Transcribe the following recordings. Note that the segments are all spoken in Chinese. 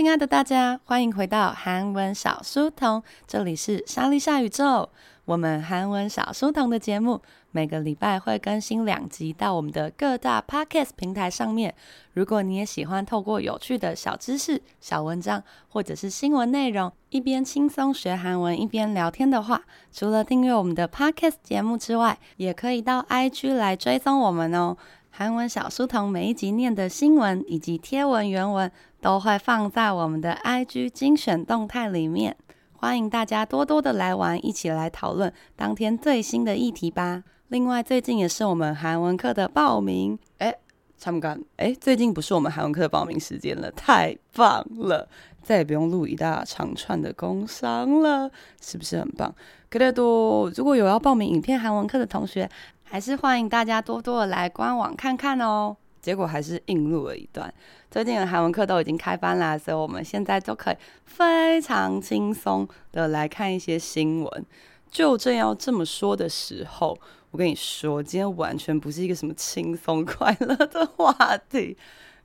亲爱的大家，欢迎回到韩文小书童，这里是莎莉夏宇宙。我们韩文小书童的节目每个礼拜会更新两集到我们的各大 Podcast 平台上面。如果你也喜欢透过有趣的小知识、小文章或者是新闻内容，一边轻松学韩文一边聊天的话，除了订阅我们的 Podcast 节目之外，也可以到 IG 来追踪我们哦。韩文小书童每一集念的新闻以及贴文原文都会放在我们的 IG 精选动态里面，欢迎大家多多的来玩，一起来讨论当天最新的议题吧。另外，最近也是我们韩文课的报名，哎，参加，哎，最近不是我们韩文课的报名时间了，太棒了，再也不用录一大长串的工商了，是不是很棒？그래도如果有要报名影片韩文课的同学， 还是欢迎大家多多的来官网看看哦。结果还是硬录了一段。最近的韩文课都已经开班啦，所以我们现在就可以非常轻松的来看一些新闻。就正要这么说的时候，我跟你说，今天完全不是一个什么轻松快乐的话题。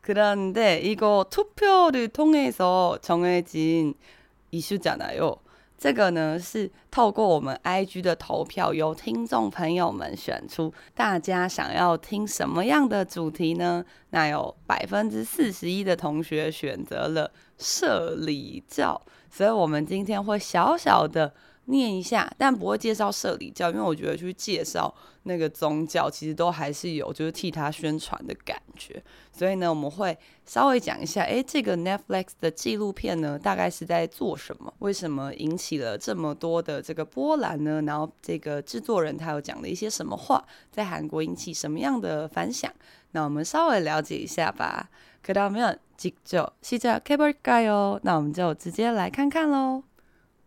그런데이거투표를통해서정해진이슈잖아요。 这个呢是透过我们 IG 的投票，由听众朋友们选出大家想要听什么样的主题呢？那有百分之四十一的同学选择了社礼教，所以我们今天会小小的。念一下，但不会介绍摄理教，因为我觉得去介绍那个宗教，其实都还是有就是替他宣传的感觉。所以呢，我们会稍微讲一下，诶，这个 Netflix 的纪录片呢，大概是在做什么？为什么引起了这么多的这个波澜呢？然后这个制作人他有讲了一些什么话，在韩国引起什么样的反响？那我们稍微了解一下吧。그러면직접시작해볼까요？那我们就直接来看看喽。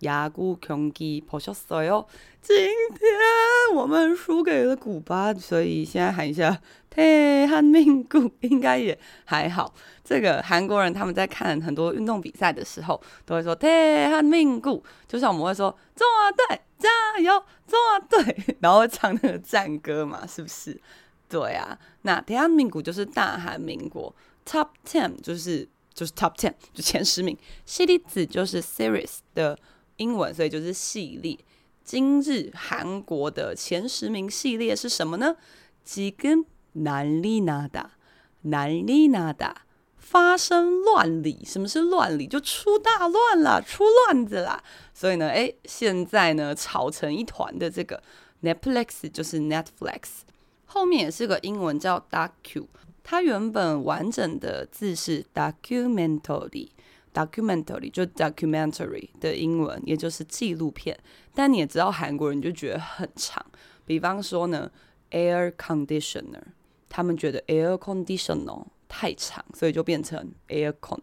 亚古경기보셨어요？今天我们输给了古巴，所以现在喊一下대한민국应该也还好。这个韩国人他们在看很多运动比赛的时候，都会说대한민국，就像我们会说中华队加油，中华队，然后会唱那个战歌嘛，是不是？对啊，那대한민국就是大韩民国，Top Ten 就是就是 Top Ten 就前十名，系列子就是 Series 的。 英文，所以就是系列。今日韩国的前十名系列是什么呢？지금난리나다난리나다发生乱理。什么是乱理？就出大乱了，出乱子啦。所以呢，诶，现在呢，吵成一团的这个 Netflix 就是 Netflix，后面也是个英文叫 Docu，它原本完整的字是 Documentary。 Documentary 就 documentary 的英文，也就是纪录片。但你也知道，韩国人就觉得很长。比方说呢，air conditioner，他们觉得 air conditioner 太长，所以就变成 air con。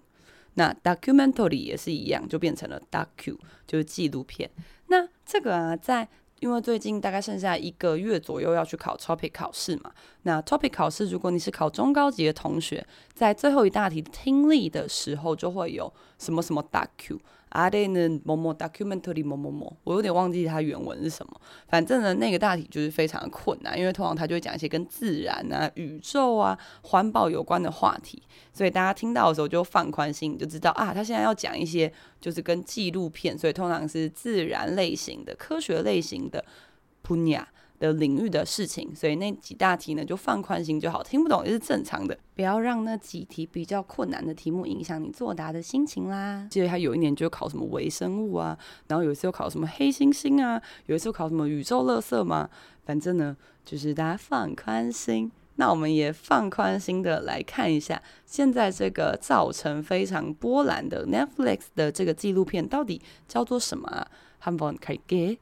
那 documentary 也是一样，就变成了 docu，就是纪录片。那这个啊，在因为最近大概剩下一个月左右要去考 Topic 考试嘛，那 Topic 考试，如果你是考中高级的同学，在最后一大题听力的时候，就会有什么什么大 Q。阿的呢，某某 documentary 某某某，我有点忘记它原文是什么。反正呢，那个大体就是非常的困难，因为通常他就会讲一些跟自然啊、宇宙啊、环保有关的话题，所以大家听到的时候就放宽心，就知道啊，他现在要讲一些就是跟纪录片，所以通常是自然类型的、科学类型的分野。的领域的事情，所以那几大题呢就放宽心就好，听不懂也是正常的，不要让那几题比较困难的题目影响你作答的心情啦。记得他有一年就考什么微生物啊，然后有一次又考什么黑猩猩啊，有一次又考什么宇宙垃圾嘛，反正呢就是大家放宽心，那我们也放宽心的来看一下，现在这个造成非常波澜的 Netflix 的这个纪录片到底叫做什么啊？한번갈게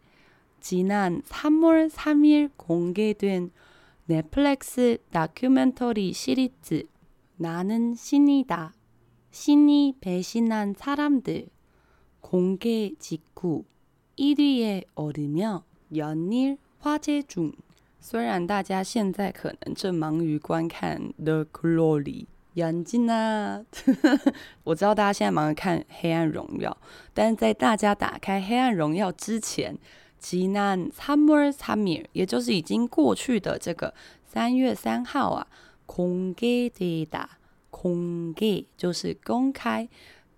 지난 3월 3일 공개된 넷플릭스 다큐멘터리 시리즈 나는 신이다. 신이 배신한 사람들 공개 직후 1위에오르며연일화재중虽然大家现在可能正忙于观看《The Glory》眼睛啊，我知道大家现在忙着看《黑暗荣耀》，但是在大家打开《黑暗荣耀》之前， 지난3월3일，也就是已经过去的这个三月三号啊，공개되다，공개就是公开，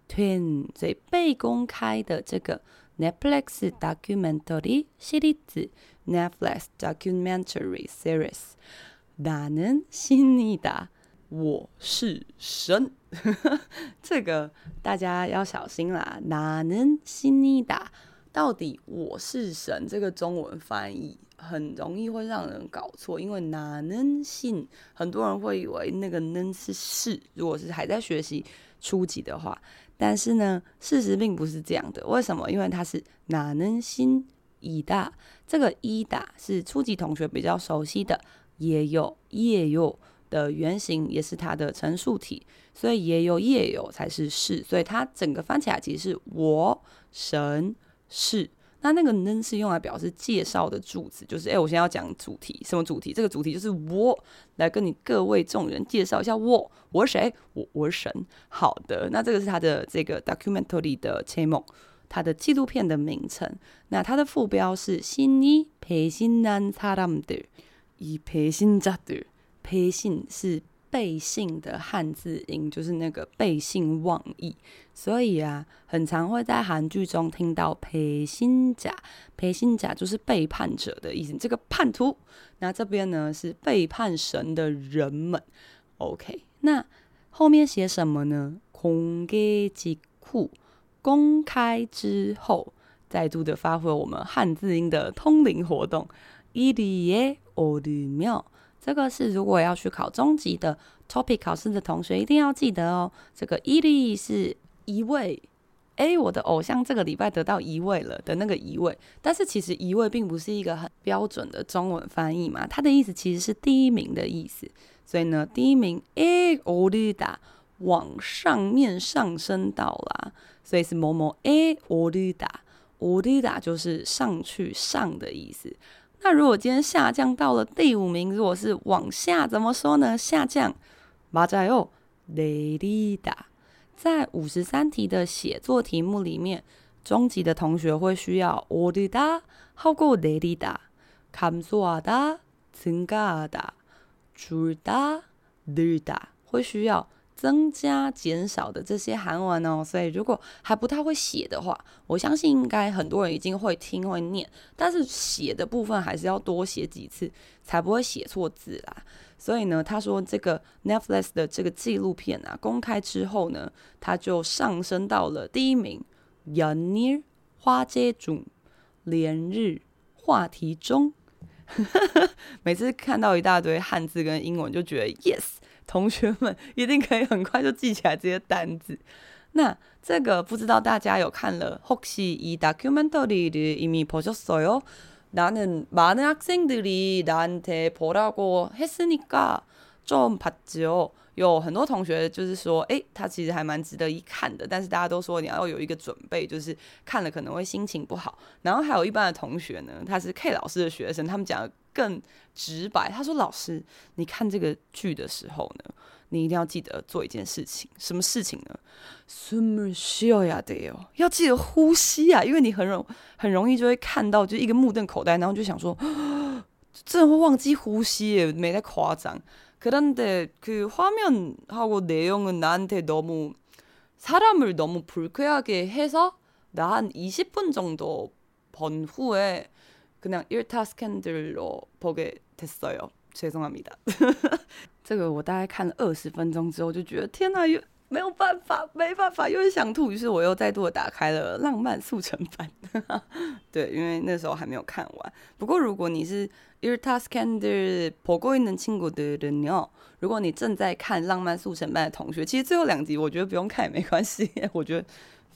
된，所以被公开的这个 Netflix documentary series Netflix documentary series 나는신이다。我是神，这个大家要小心啦。나는신이다， 到底我是神？这个中文翻译很容易会让人搞错，因为哪能信？很多人会以为那个“能”是“是”。如果是还在学习初级的话，但是呢，事实并不是这样的。为什么？因为它是哪能信以大？这个“以大”是初级同学比较熟悉的，也有也有的原型，也是它的陈述体，所以也有也有才是“是”。所以它整个翻起来，其实是我神。是。那那个呢是用来表示介绍的助词，就是哎，我现在要讲主题，什么主题？这个主题就是我来跟你各位众人介绍一下我，我是谁？我我是神。好的，那这个是它的这个 documentary 的节目，它的纪录片的名称。那它的副标是신이배신한사람들이배신자들背信是 背信的汉字音，就是那个背信忘义，所以啊，很常会在韩剧中听到背信者，背信者就是背叛者的意思。这个叛徒，那这边呢是背叛神的人们。OK，那后面写什么呢？공개직후，公开之后，再度的发挥我们汉字音的通灵活动。1위에오르며 这个是如果要去考中级的 topic 考试的同学一定要记得哦。这个伊利是一位，哎，我的偶像这个礼拜得到一位了的那个一位，但是其实一位并不是一个很标准的中文翻译嘛，它的意思其实是第一名的意思。所以呢，第一名诶，奥利达往上面上升到啦，所以是某某诶，奥利达，奥利达就是上去上的意思。那如果今天下降到了第五名，如果是往下怎么说呢？下降，맞아요내리다。在五十三题的写作题目里面，中级的同学会需要오르다하고내리다감소하다증가하다줄다늘다会需要。 增加、减少的这些韩文哦，所以如果还不太会写的话，我相信应该很多人已经会听会念，但是写的部分还是要多写几次，才不会写错字啦。所以呢，他说这个 Netflix 的这个纪录片啊，公开之后呢，他就上升到了第一名。연일화제중，连日话题中。每次看到一大堆汉字跟英文，就觉得 yes。 同学们一定可以很快就记起来这些单字。那这个不知道大家有看了혹시이다큐멘터리를이미보셨어요나는많은학생들이나한테보라고했으니까좀봤죠。有很多同学就是说，诶，他其实还蛮值得一看的。但是大家都说你要有一个准备，就是看了可能会心情不好。然后还有一般的同学呢，他是 K 老师的学生，他们讲的 更直白。他说：“老师，你看这个剧的时候呢，你一定要记得做一件事情，什么事情呢？숨을쉬어야돼요，要记得呼吸啊，因为你很容很容易就会看到就一个目瞪口呆，然后就想说，真的会忘记呼吸耶，没在夸张。” 그런데 그 화면하고 내용은 나한테 너무 사람을 너무 불쾌하게 해서 나 한 20분 정도 본 후에 그냥 1타 스캔들로 보게 됐어요. 죄송합니다. 这个我大概看了二十分钟之后就觉得天哪，又没有办法，没办法，又是想吐，于是我又再度的打开了浪漫速成版。对，因为那时候还没有看完。不过如果你是 일타 스캔들 보고 있는 친구들은요，如果你正在看浪漫速成班的同学，其实最后两集我觉得不用看也没关系，我觉得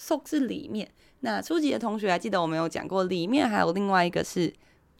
속是里面。那初级的同学还记得我们有讲过，里面还有另外一个是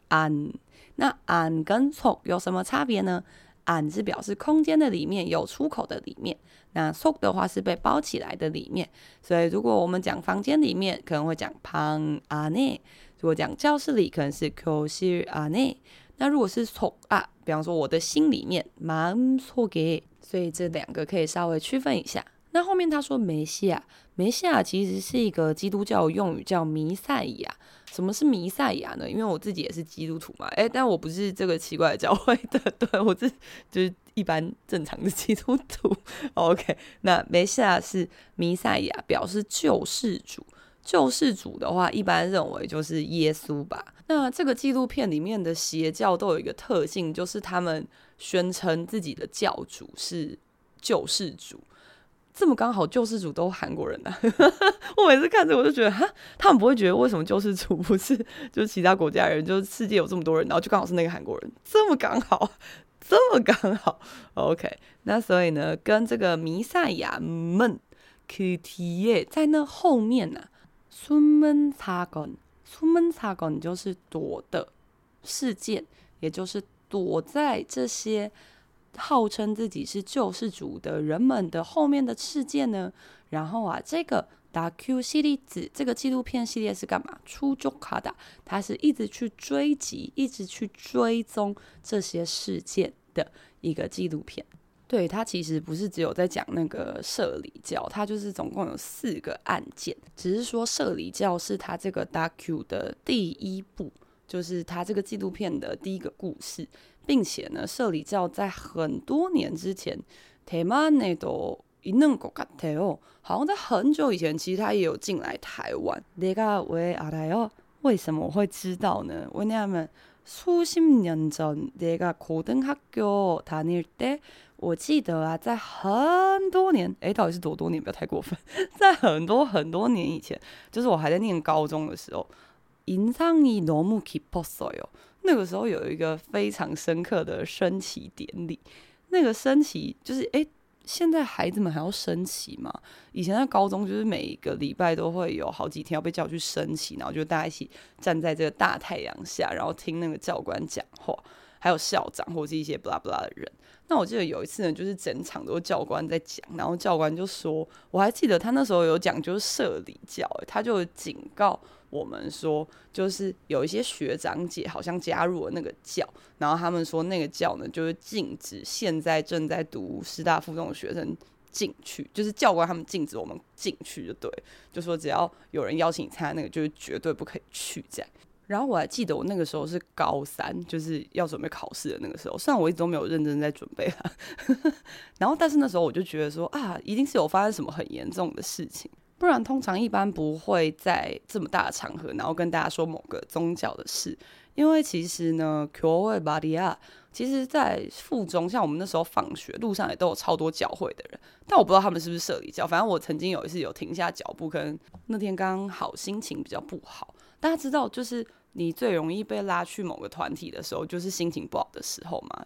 안。 那안跟속有什么差别呢？안是表示空间的里面，有出口的里面。那속的话是被包起来的里面。所以如果我们讲房间里面，可能会讲방안 에； 如果讲教室里，可能是교실안 에。 那如果是속啊，比方说我的心里面，마음속 에。 所以这两个可以稍微区分一下。那后面他说没戏啊，梅西亚其实是一个基督教用语，叫弥赛亚。什么是弥赛亚呢？因为我自己也是基督徒嘛，诶，但我不是这个奇怪的教会的，对，我是就是一般正常的基督徒。OK，那梅西亚是弥赛亚，表示救世主。救世主的话，一般认为就是耶稣吧。那这个纪录片里面的邪教都有一个特性，就是他们宣称自己的教主是救世主。这么刚好救世主都韩国人呐 我每次看着我就觉得哈他们不会觉得为什么救世主不是就是其他国家人就是世界有这么多人然后就刚好是那个韩国人这么刚好 这么刚好。Ok 那所以呢跟这个弥赛亚 menck 耶在那后面呢 summer Tagon，Suman ta gun 就是躲的事件也就是躲在这些号称自己是救世主的人们的后面的事件呢？然后啊，这个《达 Q 系列子》这个纪录片系列是干嘛？初中卡达，他是一直去追击，一直去追踪这些事件的一个纪录片。对他其实不是只有在讲那个社礼教，他就是总共有四个案件，只是说社礼教是他这个《达 Q》的第一部，就是他这个纪录片的第一个故事。并且呢，摄理教在很多年之前，台湾那都一弄个같아 요。好像在很久以前，其实他也有进来台湾。내가왜알아요？为什么我会知道呢？왜냐면수십년전내가고등학교다닐 때， 我记得啊，在很多年，诶，到底是多多年？不要太过分，在很多很多年以前，就是我还在念高中的时候，인상이너무깊었어요。 那个时候有一个非常深刻的升旗典礼，那个升旗就是诶，现在孩子们还要升旗吗？以前在高中就是每一个礼拜都会有好几天要被叫去升旗，然后就大家一起站在这个大太阳下，然后听那个教官讲话，还有校长或是一些 blah blah 的人。那我记得有一次呢，就是整场都是教官在讲，然后教官就说，我还记得他那时候有讲，就是社理教，他就警告。我们说，就是有一些学长姐好像加入了那个教，然后他们说那个教呢，就是禁止现在正在读师大附中的学生进去，就是教官他们禁止我们进去，就对，就说只要有人邀请你参加那个，就是绝对不可以去这样。然后我还记得我那个时候是高三，就是要准备考试的那个时候，虽然我一直都没有认真在准备啦，然后但是那时候我就觉得说啊，一定是有发生什么很严重的事情。不然，通常一般不会在这么大的场合，然后跟大家说某个宗教的事，因为其实呢，Qoribadia，其实，在附中，像我们那时候放学路上也都有超多教会的人，但我不知道他们是不是社里教，反正我曾经有一次有停下脚步，跟那天刚好心情比较不好，大家知道，就是你最容易被拉去某个团体的时候，就是心情不好的时候嘛。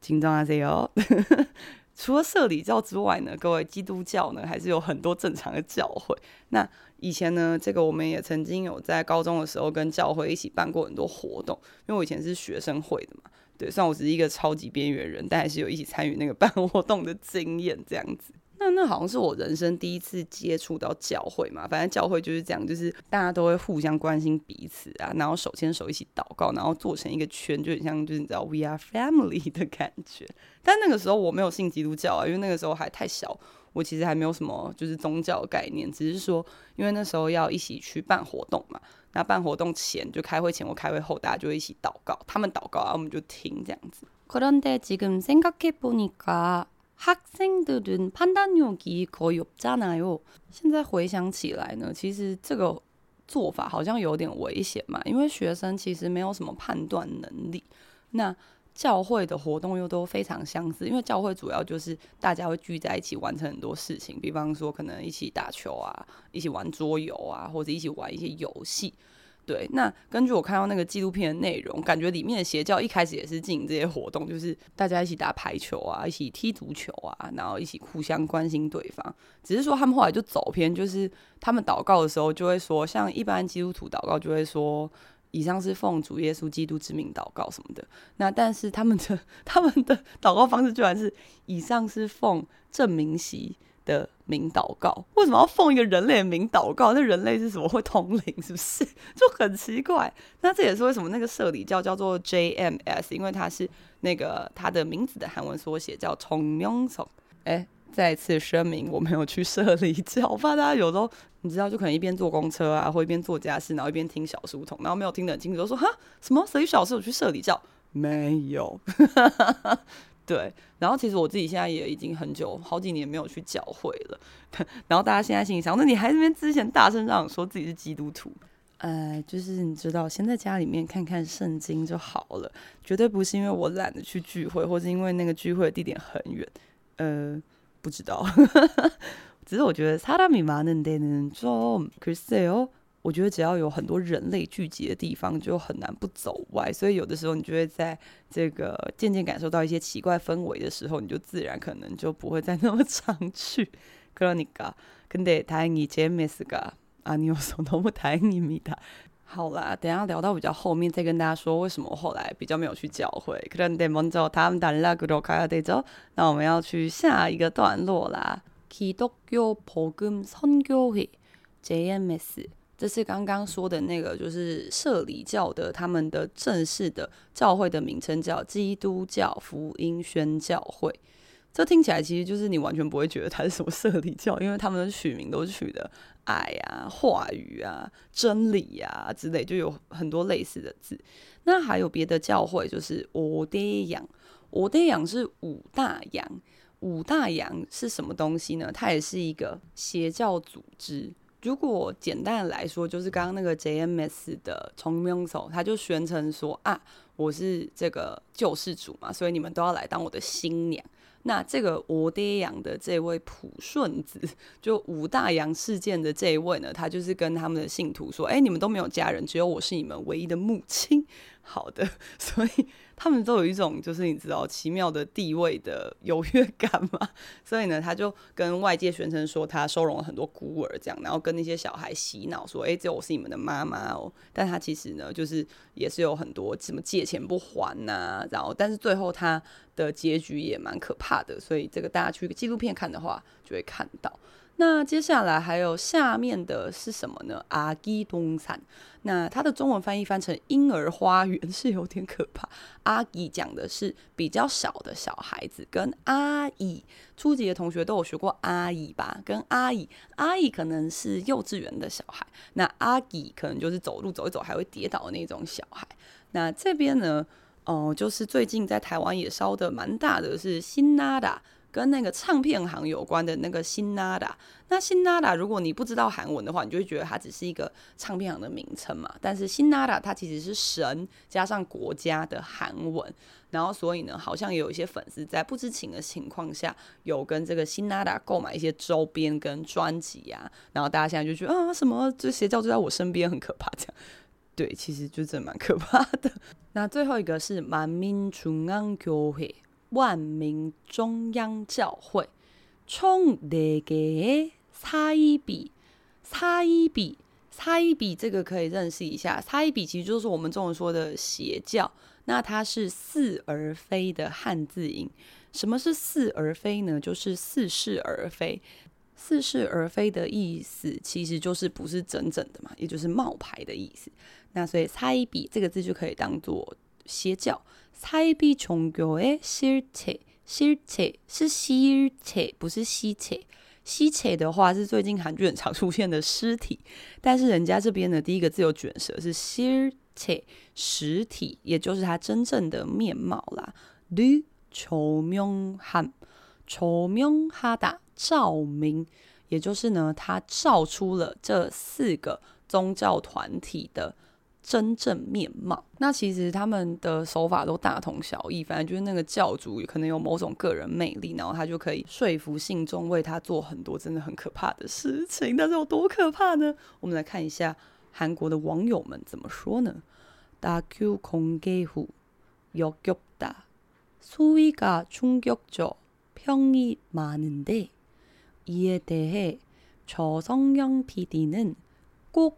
紧张啊！这个 除了社理教之外呢，各位基督教呢还是有很多正常的教会。那以前呢，这个我们也曾经有在高中的时候跟教会一起办过很多活动，因为我以前是学生会的嘛。对，虽然我只是一个超级边缘人，但还是有一起参与那个办活动的经验，这样子。那那好像是我人生第一次接触到教会嘛，反正教会就是这样，就是大家都会互相关心彼此啊，然后手牵手一起祷告，然后做成一个圈，就很像就是你知道 We are family 的感觉。但那个时候我没有信基督教啊，因为那个时候还太小，我其实还没有什么就是宗教概念，只是说因为那时候要一起去办活动嘛，那办活动前就开会前或开会后，大家就会一起祷告，他们祷告啊，我们就听这样子。그런데지금생각해보니까 학생들은판단력이거의없잖아요。现在回想起来呢，其实这个做法好像有点危险嘛，因为学生其实没有什么判断能力。那教会的活动又都非常相似，因为教会主要就是大家会聚在一起完成很多事情，比方说可能一起打球啊，一起玩桌游啊，或者一起玩一些游戏。 对，那根据我看到那个纪录片的内容，感觉里面的邪教一开始也是进行这些活动，就是大家一起打排球啊，一起踢足球啊，然后一起互相关心对方。只是说他们后来就走偏，就是他们祷告的时候就会说，像一般基督徒祷告就会说，以上是奉主耶稣基督之名祷告什么的。那但是他们的 他们的祷告方式居然是以上是奉郑明席的名祷告，为什么要奉一个人类名祷告？那人类是什么会通灵？是不是就很奇怪？那这也是为什么那个社里教叫做 JMS，因为它是那个它的名字的韩文缩写，叫崇明崇。哎，再次声明，我没有去社里教，我怕大家有时候你知道，就可能一边坐公车啊，或一边做家事，然后一边听小书童，然后没有听得很清楚，就说哈什么？谁小时候去社里教？没有。对，然后其实我自己现在也已经很久，好几年没有去教会了。然后大家现在心里想，那你还是边之前大声嚷说自己是基督徒，呃，就是你知道，先在家里面看看圣经就好了，绝对不是因为我懒得去聚会，或是因为那个聚会的地点很远，呃，不知道。只是我觉得사람이많은데는좀글쎄요。 我觉得只要有很多人类聚集的地方，就很难不走歪。所以有的时候，你就会在这个渐渐感受到一些奇怪氛围的时候，你就自然可能就不会再那么常去。그러니까근데다행히재밌을까아니어서너무다행입니다。好啦，等一下聊到比较后面再跟大家说为什么后来比较没有去教会。그런데먼저다음단락으로가야되죠。那我们要去下一个段落啦。기독교복음선교회 JMS。 这是刚刚说的那个，就是社里教的，他们的正式的教会的名称叫基督教福音宣教会。这听起来其实就是你完全不会觉得它是什么社里教，因为他们的取名都取的爱啊、话语啊、真理啊之类，就有很多类似的字。那还有别的教会，就是我爹养，我爹养是五大洋，五大洋是什么东西呢？它也是一个邪教组织。如果简单的来说，就是刚刚那个 JMS 的崇明手，他就宣称说啊，我是这个救世主嘛，所以你们都要来当我的新娘。那这个我爹养的这位普顺子，就五大洋事件的这一位呢，他就是跟他们的信徒说，哎，你们都没有家人，只有我是你们唯一的母亲。好的，所以。他们都有一种就是你知道奇妙的地位的优越感嘛，所以呢，他就跟外界宣称说他收容了很多孤儿，这样，然后跟那些小孩洗脑说，哎，这我是你们的妈妈哦。但他其实呢，就是也是有很多什么借钱不还呐、然后，但是最后他的结局也蛮可怕的，所以这个大家去纪录片看的话就会看到。那接下来还有下面的是什么呢？阿基东山，那它的中文翻译翻成婴儿花园是有点可怕。阿基讲的是比较小的小孩子，跟阿姨初级的同学都有学过阿姨吧？跟阿姨，阿姨可能是幼稚园的小孩，那阿基可能就是走路走一走还会跌倒的那种小孩。那这边呢，哦、就是最近在台湾也烧得蛮大的是新纳达。跟那个唱片行有关的那个新拉达，那新拉达如果你不知道韩文的话，你就会觉得它只是一个唱片行的名称嘛。但是新拉达它其实是神加上国家的韩文，然后所以呢，好像也有一些粉丝在不知情的情况下有跟这个新拉达购买一些周边跟专辑啊。然后大家现在就觉得啊，什么这邪教就在我身边，很可怕这样。对，其实就真的蛮可怕的。那最后一个是满民族安。万民中央教会，冲那个差一笔，差一笔，差一笔，这个可以认识一下。差一笔其实就是我们中文说的邪教。那它是似而非的汉字音。什么是似而非呢？就是似是而非。似是而非的意思，其实就是不是整整的嘛，也就是冒牌的意思。那所以差一笔这个字就可以当做邪教。擦一笔종교의실체실체是실체，不是稀切。稀切的话是最近韩剧很常出现的尸体，但是人家这边的第一个字有卷舌，是실체实体，也就是它真正的面貌啦。르조명함조명하다照明，也就是呢，他照出了这四个宗教团体的 真正面貌。那其实他们的手法都大同小异，反正就是那个教主可能有某种个人魅力，然后他就可以说服信众为他做很多真的很可怕的事情。但是有多可怕呢？我们来看一下韩国的网友们怎么说呢？大규공개후역겹다수위가충격적평이많은데 이에 대해 저성영 PD는 꼭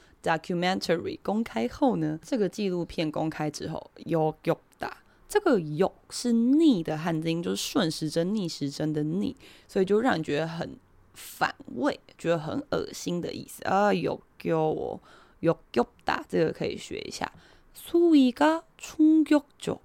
documentary 公开后呢，这个纪录片公开之后 yoyoda 这个 y o 是逆的汉字音，就是顺时针、逆时针的逆，所以就让人觉得很反胃，觉得很恶心的意思啊。y o g y o y o y o d a 这个可以学一下。苏伊嘎冲脚脚，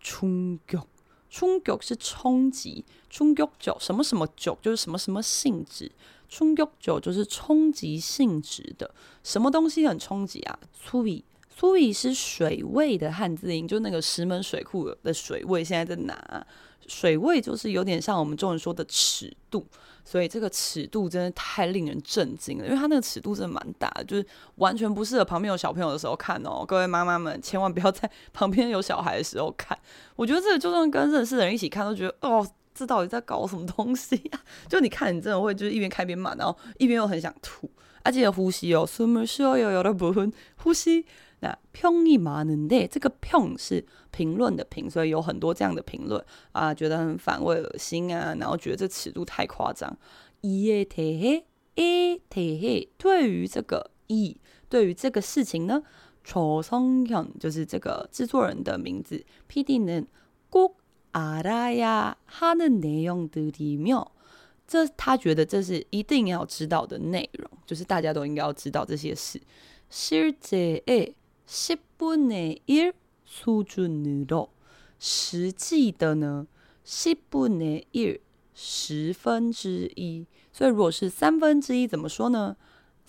冲脚冲脚是冲击，冲脚脚什么什么脚就是什么什么性质。冲击酒就是冲击性质的，什么东西很冲击啊？수위，수위是水位的汉字音，就那个石门水库的水位现在在哪？水位就是有点像我们中文说的尺度，所以这个尺度真的太令人震惊了，因为它那个尺度真的蛮大的，就是完全不适合旁边有小朋友的时候看哦。各位妈妈们千万不要在旁边有小孩的时候看，我觉得这个就算跟认识的人一起看都觉得哦。 这到底在搞什么东西呀、啊？就你看，你真的会就是一边看一边骂，然后一边又很想吐。啊，记得呼吸哦，숨을쉬어요여러분呼吸。那평이많은데这个평是评论的评，所以有很多这样的评论啊，觉得很反胃、恶心啊，然后觉得这尺度太夸张。이에대해에대해对于这个이对于这个事情呢，조성현就是这个制作人的名字，PD 는꼭 알아야하는내용들이며，这他觉得这是一定要知道的内容，就是大家都应该要知道这些事。실제의10분의1수준으로，实际的呢10분의1十分之一，所以如果是三分之一怎么说呢？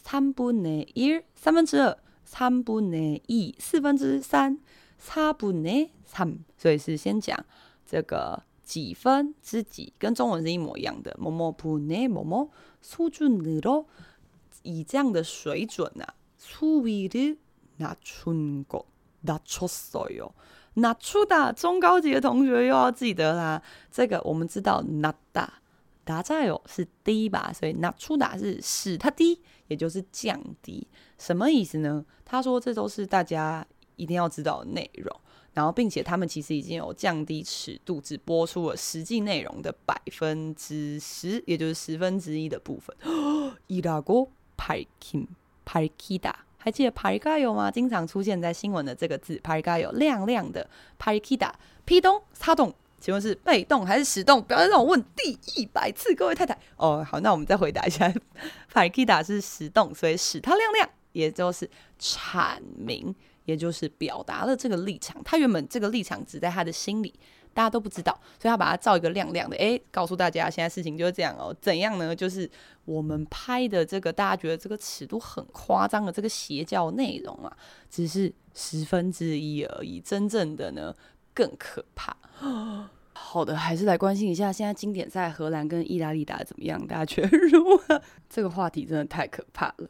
3분의1三分之二3분의2四分之三4분의3所以是先讲。 这个几分之几跟中文是一模一样的，某某不内某某수준으로以这样的水准啊，수위를낮춘것낮췄어요낮추다中高级的同学又要记得啦。这个我们知道낮다낮아요是低吧，所以낮추다是使它低，也就是降低。什么意思呢？他说这都是大家一定要知道的内容。 然后，并且他们其实已经有降低尺度，只播出了实际内容的百分之十，也就是十分之一的部分。伊拉国派 k 排 k 达，还记得排 k 有吗？经常出现在新闻的这个字，排 k 有亮亮的排 k 达，批东擦动，请问是被动还是使动？不要再让我问第一百次，各位太太。哦，好，那我们再回答一下，排 k 达是使动，所以使它亮亮，也就是阐明。也就是表达了这个立场，他原本这个立场只在他的心里，大家都不知道，所以他把它照一个亮亮的，诶，告诉大家现在事情就是这样哦。怎样呢？就是我们拍的这个，大家觉得这个尺度很夸张的这个邪教内容啊，只是十分之一而已，真正的呢更可怕。好的，还是来关心一下现在经典赛荷兰跟意大利打得怎么样？大家觉得如何？这个话题真的太可怕了。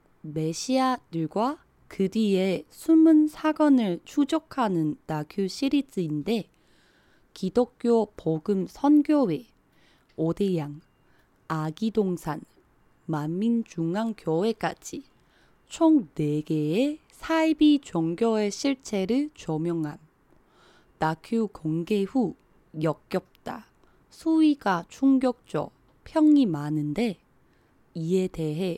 메시아들과 그 뒤에 숨은 사건을 추적하는 다큐 시리즈인데 기독교 복음 선교회, 오대양, 아기동산, 만민중앙교회까지 총 4개의 사이비 종교의 실체를 조명함. 다큐 공개 후 역겹다. 수위가 충격적, 평이 많은데 이에 대해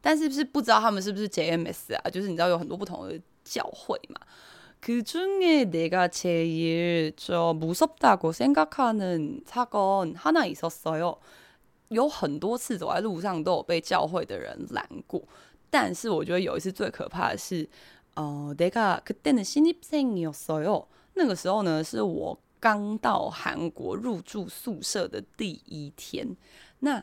但是不是不知道他们是不是 JMS 啊？就是你知道有很多不同的教会嘛。 그중에 내가 제일 저 무섭다고 생각하는 사건 하나 있었어요. 有很多次走在路上都有被教会的人拦过，但是我觉得有一次最可怕的是，呃， 내가 그때는 신입생이었어요. 那个时候呢，是我刚到韩国入住宿舍的第一天。那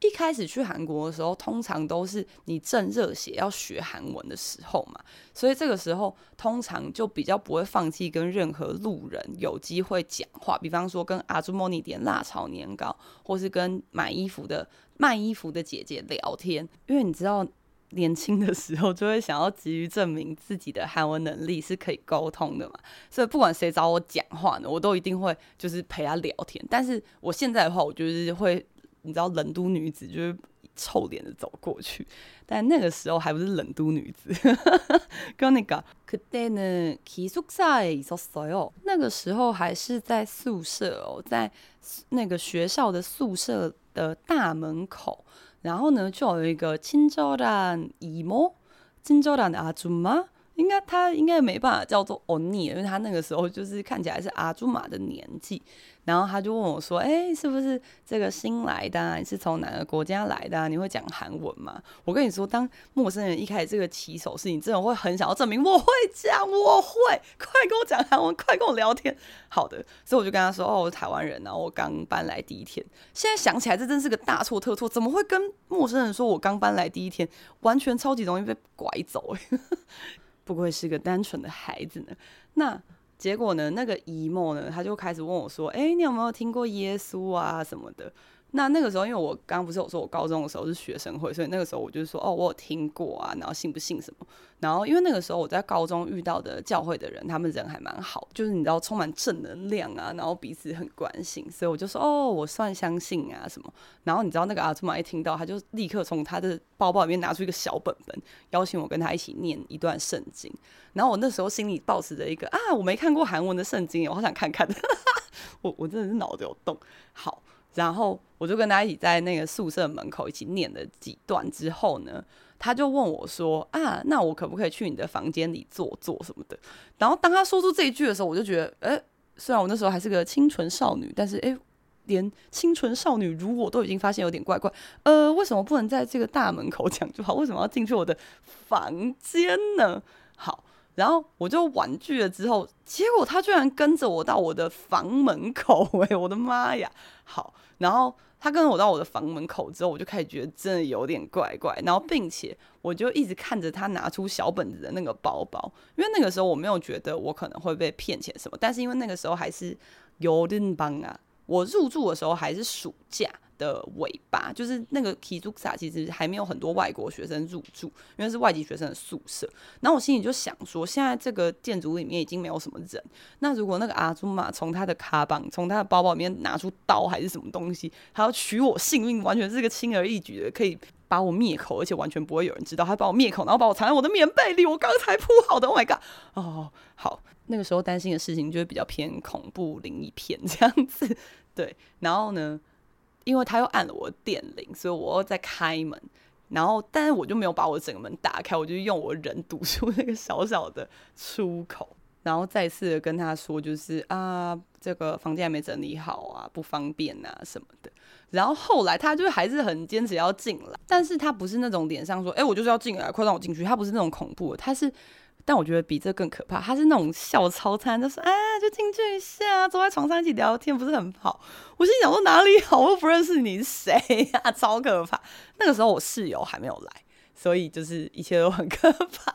一开始去韩国的时候，通常都是你正热血要学韩文的时候嘛，所以这个时候通常就比较不会放弃跟任何路人有机会讲话，比方说跟阿朱莫尼点辣炒年糕，或是跟买衣服的卖衣服的姐姐聊天，因为你知道。年轻的时候就会想要急于证明自己的韩文能力是可以沟通的嘛，所以不管谁找我讲话呢，我都一定会就是陪他聊天。但是我现在的话，我就是会，你知道冷都女子就是臭脸的走过去，但那个时候还不是冷都女子。跟那个그때는기숙사에있었어요，那个时候还是在宿舍哦，在那个学校的宿舍的大门口。然后呢，就有一个친절한이모친절한아줌마 应该他应该没办法叫做欧尼，因为他那个时候就是看起来是阿朱玛的年纪。然后他就问我说：“哎，是不是这个新来的啊？你是从哪个国家来的啊？你会讲韩文吗？”我跟你说，当陌生人一开始这个起手式，你真的会很想要证明我会讲，我会，快跟我讲韩文，快跟我聊天。好的，所以我就跟他说：“哦，我是台湾人，然后我刚搬来第一天。”现在想起来，这真是个大错特错，怎么会跟陌生人说我刚搬来第一天？完全超级容易被拐走。不愧是个单纯的孩子呢。那结果呢？那个姨母呢，他就开始问我说：“哎，你有没有听过耶稣啊什么的？”那那个时候，因为我刚刚不是有说我高中的时候是学生会，所以那个时候我就说，哦，我有听过啊，然后信不信什么？然后因为那个时候我在高中遇到的教会的人，他们人还蛮好，就是你知道充满正能量啊，然后彼此很关心，所以我就说，哦，我算相信啊什么。然后你知道那个阿祖玛一听到，他就立刻从他的包包里面拿出一个小本本，邀请我跟他一起念一段圣经。然后我那时候心里抱持着一个啊，我没看过韩文的圣经，我好想看看。我我真的是脑子有洞，好。然后我就跟他一起在那个宿舍门口一起念了几段之后呢，他就问我说：“啊，那我可不可以去你的房间里坐坐什么的？”然后当他说出这一句的时候，我就觉得，哎，虽然我那时候还是个清纯少女，但是哎，连清纯少女如我都已经发现有点怪怪。呃，为什么不能在这个大门口讲就好？为什么要进去我的房间呢？好。然后我就婉拒了，之后结果他居然跟着我到我的房门口，哎，我的妈呀！好，然后他跟着我到我的房门口之后，我就开始觉得真的有点怪怪，然后并且我就一直看着他拿出小本子的那个包包，因为那个时候我没有觉得我可能会被骗钱什么，但是因为那个时候还是有点帮啊，我入住的时候还是暑假的尾巴，就是那个 Kizuka 其实还没有很多外国学生入住，因为是外籍学生的宿舍。然后我心里就想说，现在这个建筑里面已经没有什么人，那如果那个阿祖玛从他的卡邦，从他的包包里面拿出刀还是什么东西，他要取我性命，完全是个轻而易举的，可以把我灭口，而且完全不会有人知道他把我灭口，然后把我藏在我的棉被里。我刚才铺好的，Oh my god！哦，好。那个时候担心的事情就会比较偏恐怖灵异片这样子。对，然后呢，因为他又按了我的电铃，所以我又在开门，然后但是我就没有把我整个门打开，我就用我人堵住那个小小的出口。然后再次的跟他说，就是啊，这个房间还没整理好啊，不方便啊什么的。然后后来他就还是很坚持要进来，但是他不是那种脸上说，哎，我就是要进来，快让我进去。他不是那种恐怖的，他是，但我觉得比这更可怕，他是那种笑超餐，就说，哎，就进去一下，坐在床上一起聊天，不是很好。我心想说哪里好，我又不认识你是谁呀，超可怕。那个时候我室友还没有来，所以就是一切都很可怕。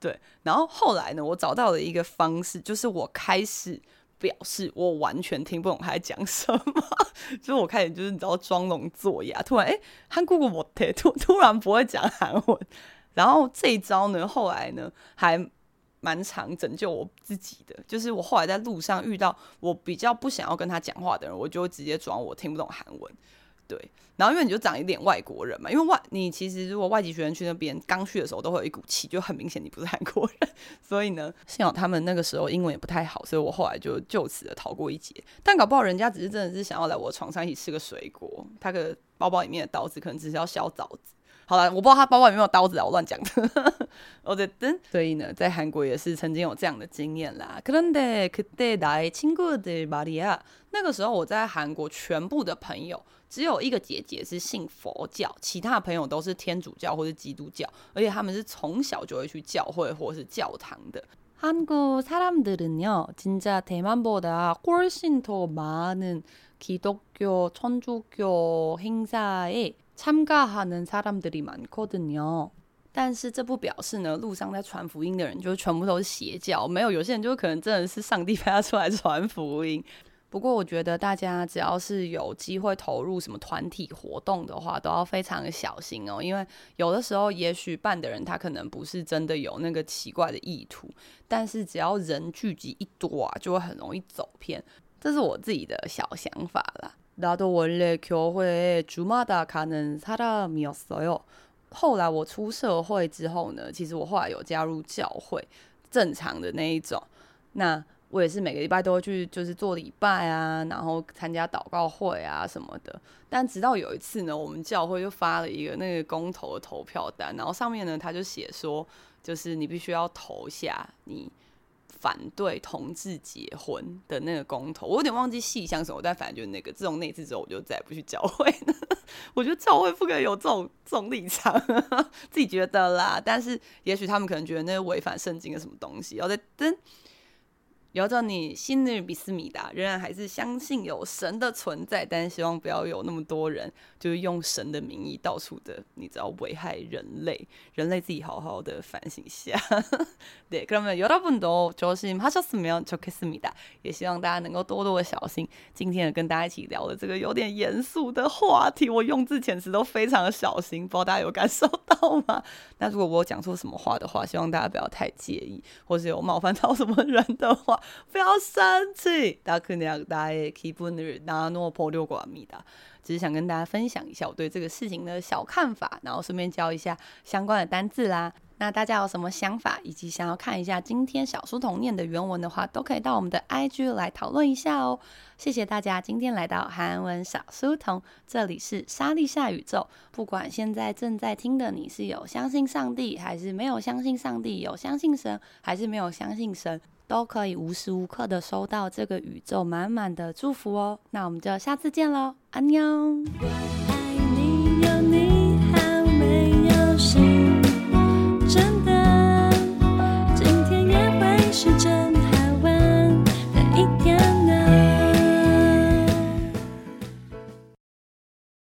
对，然后后来呢，我找到了一个方式，就是我开始表示我完全听不懂他在讲什么，就是我开始就是你知道装聋作哑，突然哎，韩国语我突突然不会讲韩文，然后这一招呢，后来呢还蛮常拯救我自己的，就是我后来在路上遇到我比较不想要跟他讲话的人，我就直接装我听不懂韩文。对，然后因为你就长一点外国人嘛，因为外你其实如果外籍学生去那边刚去的时候都会有一股气，就很明显你不是韩国人，所以呢，幸好他们那个时候英文也不太好，所以我后来就就此的逃过一劫。但搞不好人家只是真的是想要来我床上一起吃个水果，他的包包里面的刀子可能只是要削枣子。好了，我不知道他包包里面有刀子啊，我乱讲的。我的灯，所以呢，在韩国也是曾经有这样的经验啦。可能的，可得来亲过的玛利亚。那个时候我在韩国，全部的朋友只有一个姐姐是信佛教，其他朋友都是天主教或是基督教，而且他们是从小就会去教会或是教堂的。韩国사람들은요진짜대만보다훨씬더많은기독교천주교행사에 参加하는사람들이많거든요，但是这不表示呢，路上在传福音的人就全部都是邪教，没有，有些人就可能真的是上帝派他出来传福音。不过我觉得大家只要是有机会投入什么团体活动的话，都要非常的小心哦，因为有的时候也许办的人他可能不是真的有那个奇怪的意图，但是只要人聚集一多啊，就会很容易走偏。这是我自己的小想法啦。 나도원래교회에주마다가는사람이었어요。后来我出社会之后呢，其实我后来有加入教会，正常的那一种。那我也是每个礼拜都会去，就是做礼拜啊，然后参加祷告会啊什么的。但直到有一次呢，我们教会就发了一个那个公投的投票单，然后上面呢他就写说，就是你必须要投下你。 反对同志结婚的那个公投，我有点忘记细项什么，但反正就是那个。自从那次之后，我就再也不去教会了。我觉得教会不可以有这种这种立场，自己觉得啦。但是也许他们可能觉得那违反圣经的什么东西，要在但。 有着你心里比斯米达，仍然还是相信有神的存在，但是希望不要有那么多人就是用神的名义到处的，你知道危害人类，人类自己好好的反省一下。对，그러면여러분도조심하셨으면좋겠습니다。也希望大家能够多多的小心。今天跟大家一起聊的这个有点严肃的话题，我用字遣词都非常的小心，不知道大家有感受到吗？那如果我讲错什么话的话，希望大家不要太介意，或是有冒犯到什么人的话。 不要生气，大家可能大家기분을나눠보려고합니다。只是想跟大家分享一下我对这个事情的小看法，然后顺便教一下相关的单字啦。那大家有什么想法，以及想要看一下今天小书童念的原文的话，都可以到我们的 IG 来讨论一下哦。谢谢大家今天来到韩文小书童，这里是莎莉夏宇宙。不管现在正在听的你是有相信上帝，还是没有相信上帝，有相信神，还是没有相信神。 都可以无时无刻的收到这个宇宙满满的祝福哦。那我们就下次见喽，安妞。我爱你，有你好没有谁